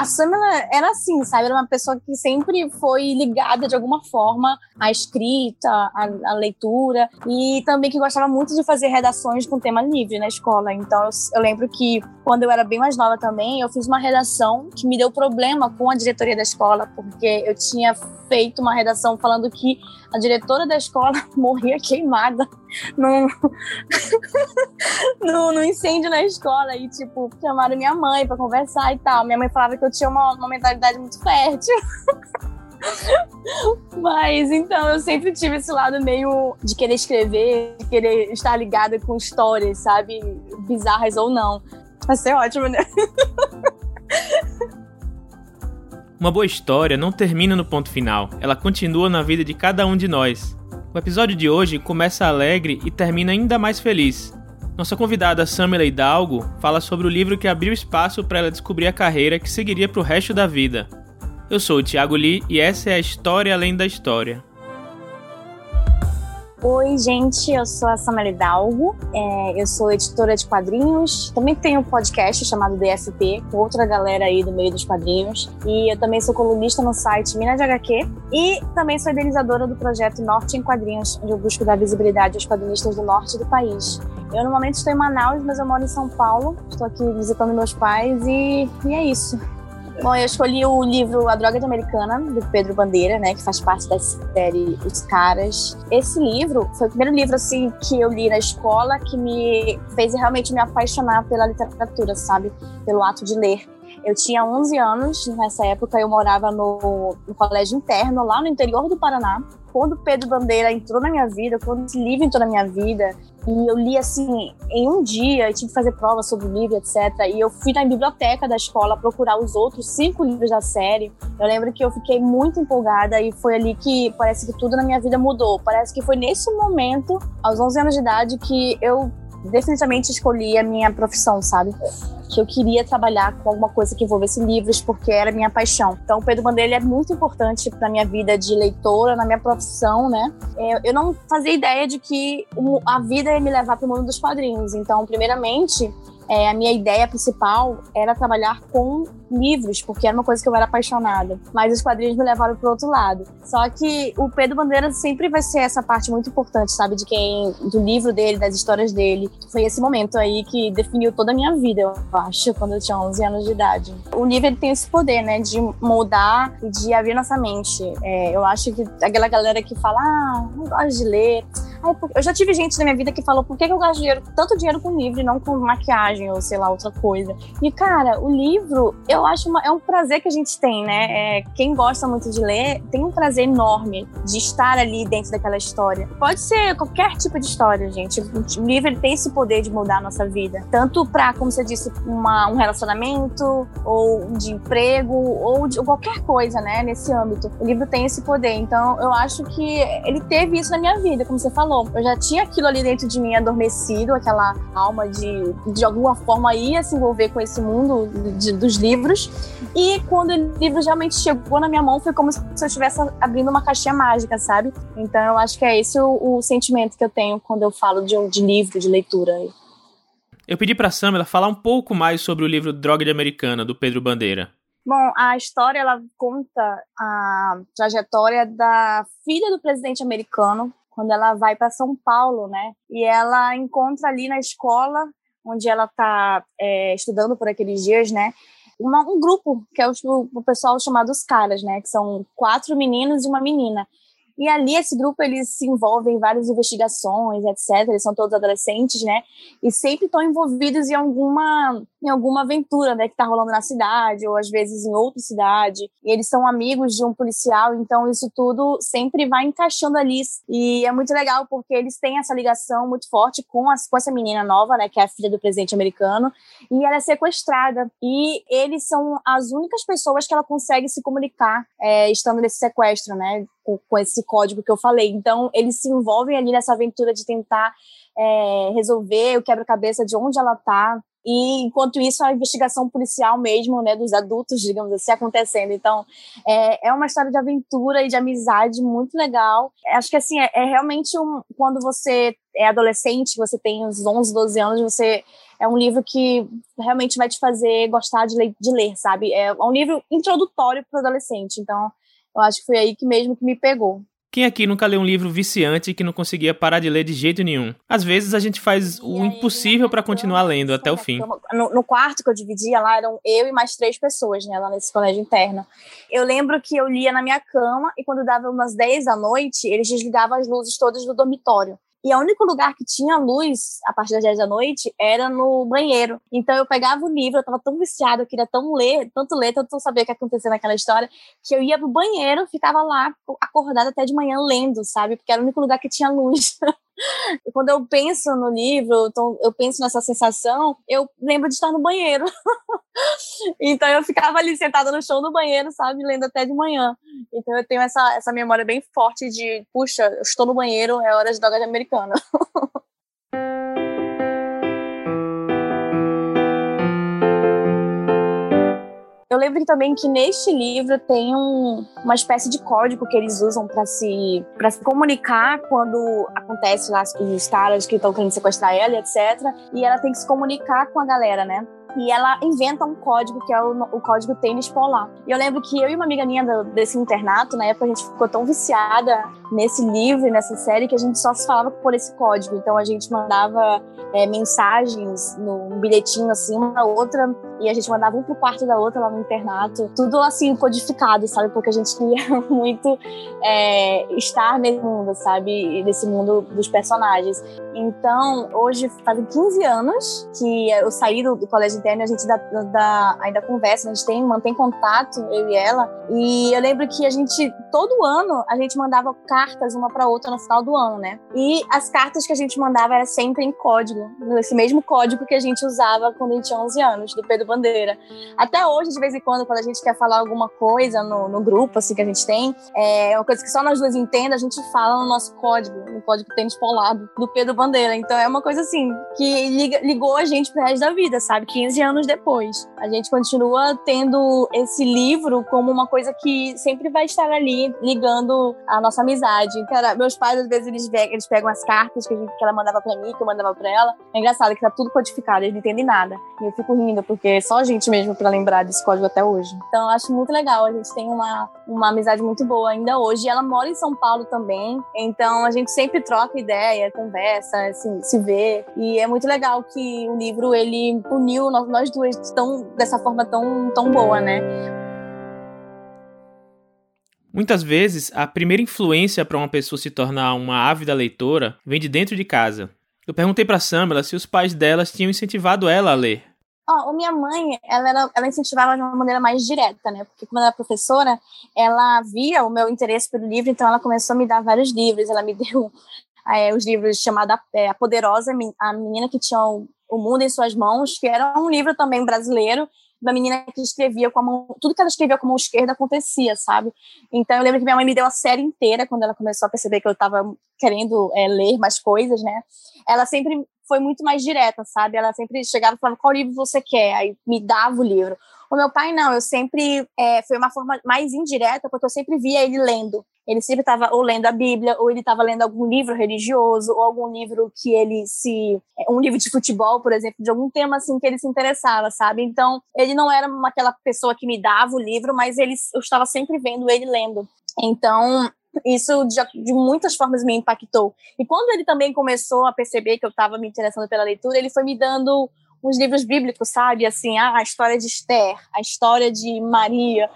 a Samela era assim, sabe? Era uma pessoa que sempre foi ligada de alguma forma à escrita, à, à leitura, e também que gostava muito de fazer redações com tema livre na escola. Então eu, eu lembro que quando eu era bem mais nova também, eu fiz uma redação que me deu problema com a diretoria da escola, porque eu tinha feito uma redação falando que a diretora da escola morria queimada num, incêndio na escola e, tipo, chamaram minha mãe para conversar e tal. Minha mãe falava que eu tinha uma, uma mentalidade muito fértil. Mas então eu sempre tive esse lado meio de querer escrever, de querer estar ligada com histórias, sabe? Bizarras ou não. Vai ser ótimo, né? Uma boa história não termina no ponto final, ela continua na vida de cada um de nós. O episódio de hoje começa alegre e termina ainda mais feliz. Nossa convidada Samela Hidalgo fala sobre o livro que abriu espaço para ela descobrir a carreira que seguiria para o resto da vida. Eu sou o Thiago Lee e essa é a História Além da História. Oi, gente, eu sou a Samela Hidalgo, é, eu sou editora de quadrinhos, também tenho um podcast chamado DFP, com outra galera aí do meio dos quadrinhos, e eu também sou colunista no site Minas de HQ, e também sou idealizadora do projeto Norte em Quadrinhos, onde eu busco dar visibilidade aos quadrinistas do norte do país. Eu normalmente estou em Manaus, mas eu moro em São Paulo, estou aqui visitando meus pais, e, e é isso. Bom, eu escolhi o livro A Droga de Americana, do Pedro Bandeira, né, que faz parte da série Os Caras. Esse livro foi o primeiro livro, assim, que eu li na escola que me fez realmente me apaixonar pela literatura, sabe? Pelo ato de ler. Eu tinha 11 anos, nessa época eu morava no, no colégio interno, lá no interior do Paraná. Quando Pedro Bandeira entrou na minha vida, quando esse livro entrou na minha vida, e eu li assim em um dia, eu tive que fazer prova sobre o livro, etc. E eu fui na biblioteca da escola procurar os outros cinco livros da série. Eu lembro que eu fiquei muito empolgada e foi ali que parece que tudo na minha vida mudou. Parece que foi nesse momento, aos 11 anos de idade, que eu definitivamente escolhi a minha profissão, sabe? Que eu queria trabalhar com alguma coisa que envolvesse livros, porque era minha paixão. Então, o Pedro Bandeira é muito importante para minha vida de leitora, na minha profissão, né? É, eu não fazia ideia de que a vida ia me levar para o mundo dos quadrinhos. Então, primeiramente, é, a minha ideia principal era trabalhar com livros, porque era uma coisa que eu era apaixonada. Mas os quadrinhos me levaram para outro lado. Só que o Pedro Bandeira sempre vai ser essa parte muito importante, sabe? De quem. do livro dele, das histórias dele. Foi esse momento aí que definiu toda a minha vida, eu acho, quando eu tinha 11 anos de idade. O livro ele tem esse poder, né? De moldar e de abrir nossa mente. É, eu acho que aquela galera que fala, ah, não gosto de ler eu já tive gente na minha vida que falou por que, eu gasto dinheiro, tanto dinheiro com livro e não com maquiagem ou sei lá, outra coisa. E, cara, o livro, eu acho uma, é um prazer que a gente tem, né? É, quem gosta muito de ler tem um prazer enorme de estar ali dentro daquela história. Pode ser qualquer tipo de história, gente. O livro tem esse poder de mudar a nossa vida. Tanto pra, como você disse, uma, um relacionamento, ou de emprego, ou de ou qualquer coisa, né? Nesse âmbito. O livro tem esse poder. Então, eu acho que ele teve isso na minha vida, como você falou. Eu já tinha aquilo ali dentro de mim adormecido, aquela alma de, de alguma forma, ia se envolver com esse mundo de, dos livros. E quando o livro realmente chegou na minha mão, foi como se eu estivesse abrindo uma caixinha mágica, sabe? Então eu acho que é esse o, o sentimento que eu tenho quando eu falo de, de livro, de leitura. Eu pedi para Samela falar um pouco mais sobre o livro Droga de Americana, do Pedro Bandeira. Bom, a história ela conta a trajetória da filha do presidente americano, quando ela vai para São Paulo, né? E ela encontra ali na escola onde ela está é, estudando por aqueles dias, né? Uma, um grupo que é o, o pessoal chamado os caras, né? Que são quatro meninos e uma menina. E ali esse grupo eles se envolvem em várias investigações, etc. Eles são todos adolescentes, né? E sempre estão envolvidos em alguma em alguma aventura, né, que tá rolando na cidade ou às vezes em outra cidade. E eles são amigos de um policial, então isso tudo sempre vai encaixando ali. E é muito legal porque eles têm essa ligação muito forte com, as, com essa menina nova, né, que é a filha do presidente americano, e ela é sequestrada. E eles são as únicas pessoas que ela consegue se comunicar é, estando nesse sequestro, né? Com, esse código que eu falei. Então, eles se envolvem ali nessa aventura de tentar é, resolver o quebra-cabeça de onde ela tá. e enquanto isso a investigação policial mesmo, né, dos adultos, digamos assim, acontecendo. Então, é, é uma história de aventura e de amizade muito legal. Acho que assim, é, é realmente um, quando você é adolescente, você tem uns 11, 12 anos, você é um livro que realmente vai te fazer gostar de ler, de ler sabe? É um livro introdutório para o adolescente. Então, eu acho que foi aí que mesmo que me pegou. Quem aqui nunca leu um livro viciante que não conseguia parar de ler de jeito nenhum? Às vezes a gente faz o impossível para continuar lendo até o fim. No, no, quarto que eu dividia lá eram eu e mais três pessoas, né, lá nesse colégio interno. Eu lembro que eu lia na minha cama e quando dava umas 10 da noite, eles desligavam as luzes todas do dormitório. E o único lugar que tinha luz a partir das 10 da noite era no banheiro. Então eu pegava o livro, eu tava tão viciada, eu queria tão ler, tanto ler, tanto saber o que acontecia naquela história, que eu ia pro banheiro, ficava lá acordada até de manhã lendo, sabe? Porque era o único lugar que tinha luz. Quando eu penso no livro, então eu penso nessa sensação, eu lembro de estar no banheiro. então eu ficava ali sentada no chão do banheiro, sabe, lendo até de manhã. Então eu tenho essa, essa memória bem forte de, puxa, eu estou no banheiro, é hora de droga de americana. Eu lembro também que neste livro tem um, uma espécie de código que eles usam para se, pra se comunicar quando acontece lá os caras que estão querendo sequestrar ela, etc. E ela tem que se comunicar com a galera, né? E ela inventa um código que é o, o, código tênis polar. E eu lembro que eu e uma amiga minha do, desse internato, na época a gente ficou tão viciada nesse livro nessa série que a gente só se falava por esse código. Então a gente mandava é, mensagens no um bilhetinho assim uma pra outra e a gente mandava um pro quarto da outra lá no internato. Tudo assim codificado, sabe? Porque a gente queria muito é, estar nesse mundo, sabe? Nesse mundo dos personagens. Então, hoje fazem 15 anos que eu saí do, do colégio interno, a gente dá, dá, ainda conversa, a gente tem, mantém contato, eu e ela. E eu lembro que a gente, todo ano, a gente mandava cartas uma para outra no final do ano, né? E as cartas que a gente mandava era sempre em código, nesse mesmo código que a gente usava quando a gente tinha 11 anos, do Pedro Bandeira. Até hoje, de vez em quando, quando a gente quer falar alguma coisa no, no grupo, assim, que a gente tem, é uma coisa que só nós duas entendem, a gente fala no nosso código, no código tênis polado, do Pedro Bandeira. Então é uma coisa assim, que ligou a gente pro resto da vida, sabe? 15 anos depois. A gente continua tendo esse livro como uma coisa que sempre vai estar ali ligando a nossa amizade. Cara, meus pais, às vezes, eles, eles pegam as cartas que, gente, que ela mandava pra mim, que eu mandava pra ela. É engraçado que tá tudo codificado, eles não entendem nada. E eu fico rindo, porque é só a gente mesmo pra lembrar desse código até hoje. Então eu acho muito legal. A gente tem uma, uma amizade muito boa ainda hoje. Ela mora em São Paulo também. Então a gente sempre troca ideia, conversa, assim, se vê. E é muito legal que o livro, ele uniu nós, nós duas tão, dessa forma tão, tão boa, né? Muitas vezes, a primeira influência para uma pessoa se tornar uma ávida leitora vem de dentro de casa. Eu perguntei para Samela se os pais delas tinham incentivado ela a ler. Oh, minha mãe, ela, era, ela incentivava de uma maneira mais direta, né? Porque quando ela era professora, ela via o meu interesse pelo livro, então ela começou a me dar vários livros. Ela me deu é, os livros chamados é, A Poderosa, a menina que tinha o, o Mundo em Suas Mãos, que era um livro também brasileiro, da menina que escrevia com a mão, tudo que ela escrevia com a mão esquerda acontecia, sabe? Então eu lembro que minha mãe me deu a série inteira quando ela começou a perceber que eu estava querendo é, ler mais coisas, né? Ela sempre foi muito mais direta, sabe? Ela sempre chegava e falava qual livro você quer, aí me dava o livro. O meu pai não, eu sempre é, foi uma forma mais indireta porque eu sempre via ele lendo. Ele sempre estava ou lendo a Bíblia, ou ele estava lendo algum livro religioso, ou algum livro que ele se. É, um livro de futebol, por exemplo, de algum tema assim que ele se interessava, sabe? Então, ele não era uma, aquela pessoa que me dava o livro, mas ele, eu estava sempre vendo ele lendo. Então, isso de, de, muitas formas me impactou. E quando ele também começou a perceber que eu estava me interessando pela leitura, ele foi me dando uns livros bíblicos, sabe? Assim, ah, a história de Esther, a história de Maria.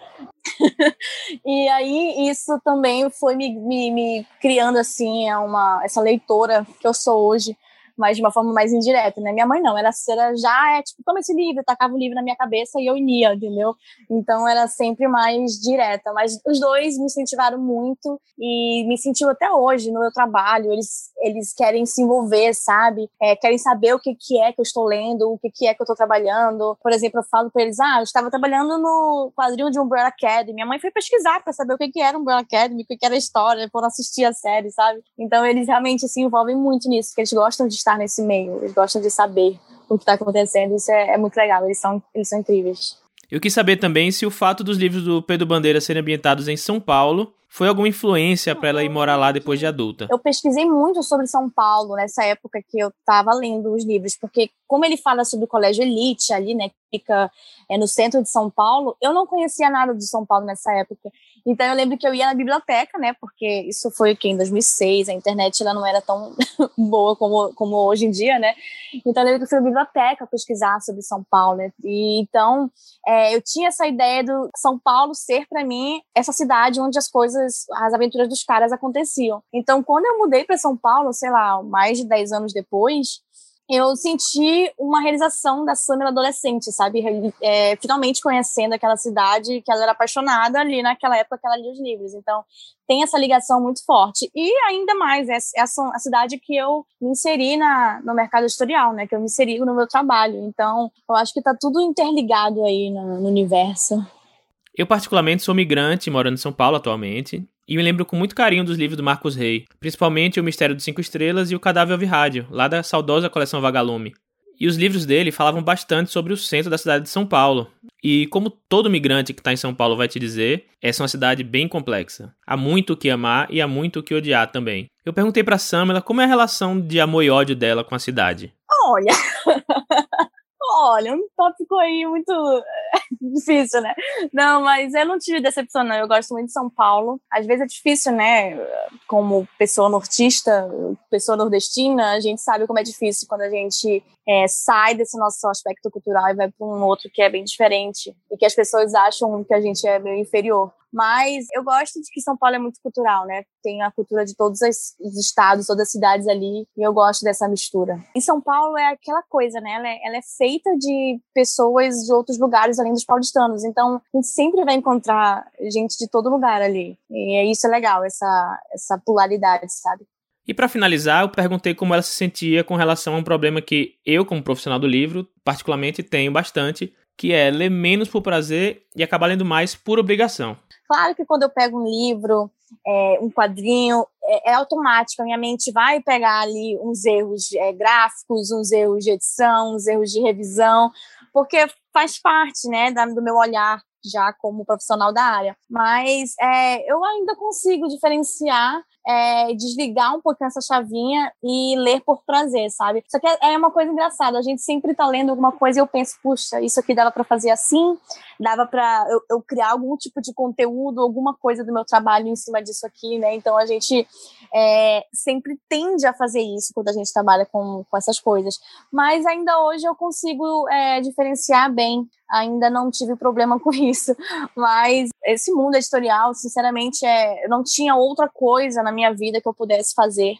e aí isso também foi me, me, me criando assim é uma essa leitora que eu sou hoje mas de uma forma mais indireta, né? Minha mãe não, era, era já, é tipo, toma esse livro, tacava o livro na minha cabeça e eu ia, entendeu? Então era sempre mais direta, mas os dois me incentivaram muito e me incentivam até hoje no meu trabalho, eles, eles querem se envolver, sabe? É, querem saber o que, que é que eu estou lendo, o que, que é que eu estou trabalhando. Por exemplo, eu falo para eles, ah, eu estava trabalhando no quadrinho de Umbrella Academy, minha mãe foi pesquisar para saber o que, que era Umbrella Academy, o que, que era a história, foram assistir a série, sabe? Então eles realmente se envolvem muito nisso, porque eles gostam de estar nesse meio, eles gostam de saber o que está acontecendo. Isso é, é, muito legal, eles são, eles são incríveis. Eu quis saber também se o fato dos livros do Pedro Bandeira serem ambientados em São Paulo foi alguma influência para ela ir morar lá depois de adulta? Eu pesquisei muito sobre São Paulo nessa época que eu estava lendo os livros, porque como ele fala sobre o colégio elite ali, né, que fica é, no centro de São Paulo, eu não conhecia nada de São Paulo nessa época. Então eu lembro que eu ia na biblioteca, né? Porque isso foi o que em 2006, a internet ela não era tão boa como, como hoje em dia, né? Então eu lembro que eu fui na biblioteca pesquisar sobre São Paulo, né? E então é, eu tinha essa ideia do São Paulo ser para mim essa cidade onde as coisas, as aventuras dos caras aconteciam. Então quando eu mudei para São Paulo, sei lá, mais de 10 anos depois, eu senti uma realização da Samira adolescente, sabe? É, finalmente conhecendo aquela cidade que ela era apaixonada ali naquela época que ela lia os livros. Então, tem essa ligação muito forte. E ainda mais, é, é a cidade que eu me inseri na, no mercado editorial, né? Que eu me inseri no meu trabalho. Então, eu acho que tá tudo interligado aí no, no universo. Eu, particularmente, sou migrante, morando em São Paulo atualmente, e me lembro com muito carinho dos livros do Marcos Rey, principalmente O Mistério dos Cinco Estrelas e O Cadáver ao Rádio, lá da saudosa coleção Vagalume. E os livros dele falavam bastante sobre o centro da cidade de São Paulo. E como todo migrante que está em São Paulo vai te dizer, essa é uma cidade bem complexa. Há muito o que amar e há muito o que odiar também. Eu perguntei para Samela como é a relação de amor e ódio dela com a cidade. Olha, Olha, um tópico aí muito difícil, né? Não, mas eu não tive decepção, não. Eu gosto muito de São Paulo. Às vezes é difícil, né? Como pessoa nortista, pessoa nordestina, a gente sabe como é difícil quando a gente é, sai desse nosso aspecto cultural e vai para um outro que é bem diferente e que as pessoas acham que a gente é meio inferior. Mas eu gosto de que São Paulo é muito cultural, né? Tem a cultura de todos os estados, todas as cidades ali, e eu gosto dessa mistura. E São Paulo é aquela coisa, né? Ela é, ela é feita de pessoas de outros lugares além dos paulistanos. Então, a gente sempre vai encontrar gente de todo lugar ali. E é isso é legal, essa, essa polaridade, sabe? E para finalizar, eu perguntei como ela se sentia com relação a um problema que eu, como profissional do livro, particularmente tenho bastante, que é ler menos por prazer e acabar lendo mais por obrigação. Claro que quando eu pego um livro, é, um quadrinho, é, é, automático, a minha mente vai pegar ali uns erros é, gráficos, uns erros de edição, uns erros de revisão, porque faz parte né, do meu olhar já como profissional da área. Mas é, eu ainda consigo diferenciar é, desligar um pouquinho essa chavinha e ler por prazer, sabe? Só que é, é uma coisa engraçada, a gente sempre tá lendo alguma coisa e eu penso, puxa, isso aqui dava para fazer assim, dava para eu, eu, criar algum tipo de conteúdo, alguma coisa do meu trabalho em cima disso aqui, né? Então a gente é, sempre tende a fazer isso quando a gente trabalha com, com essas coisas. Mas ainda hoje eu consigo é, diferenciar bem ainda não tive problema com isso. Mas esse mundo editorial, sinceramente, é, não tinha outra coisa na minha vida que eu pudesse fazer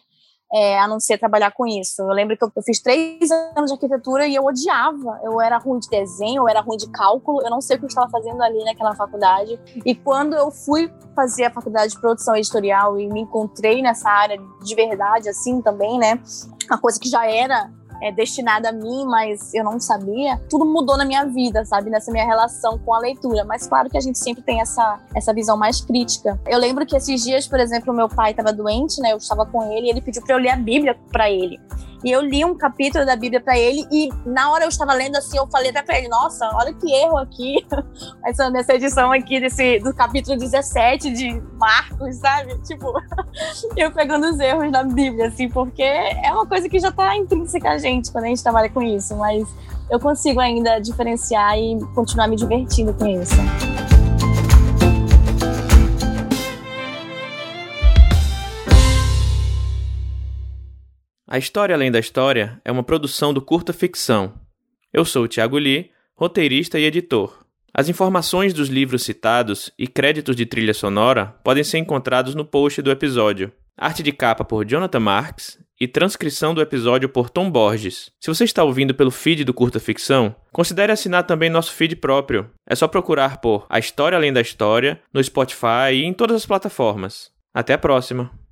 é, a não ser trabalhar com isso. Eu lembro que eu, eu, fiz três anos de arquitetura e eu odiava. Eu era ruim de desenho, eu era ruim de cálculo, eu não sei o que eu estava fazendo ali naquela faculdade. E quando eu fui fazer a faculdade de produção editorial e me encontrei nessa área de verdade, assim também, né? Uma coisa que já era é, destinada a mim, mas eu não sabia, tudo mudou na minha vida, sabe? Nessa minha relação com a leitura. Mas claro que a gente sempre tem essa, essa visão mais crítica. Eu lembro que esses dias, por exemplo, meu pai estava doente, né? Eu estava com ele e ele pediu para eu ler a Bíblia para ele. E eu li um capítulo da Bíblia para ele e na hora eu estava lendo assim, eu falei até para ele, nossa, olha que erro aqui, essa, nessa edição aqui desse, do capítulo 17 de Marcos, sabe? Tipo, eu pegando os erros da Bíblia, assim, porque é uma coisa que já está intrínseca a gente quando a gente trabalha com isso, mas eu consigo ainda diferenciar e continuar me divertindo com isso. A História Além da História é uma produção do Curta Ficção. Eu sou o Thiago Lee, roteirista e editor. As informações dos livros citados e créditos de trilha sonora podem ser encontrados no post do episódio. Arte de capa por Jonathan Marks e transcrição do episódio por Tom Borges. Se você está ouvindo pelo feed do Curta Ficção, considere assinar também nosso feed próprio. É só procurar por A História Além da História no Spotify e em todas as plataformas. Até a próxima!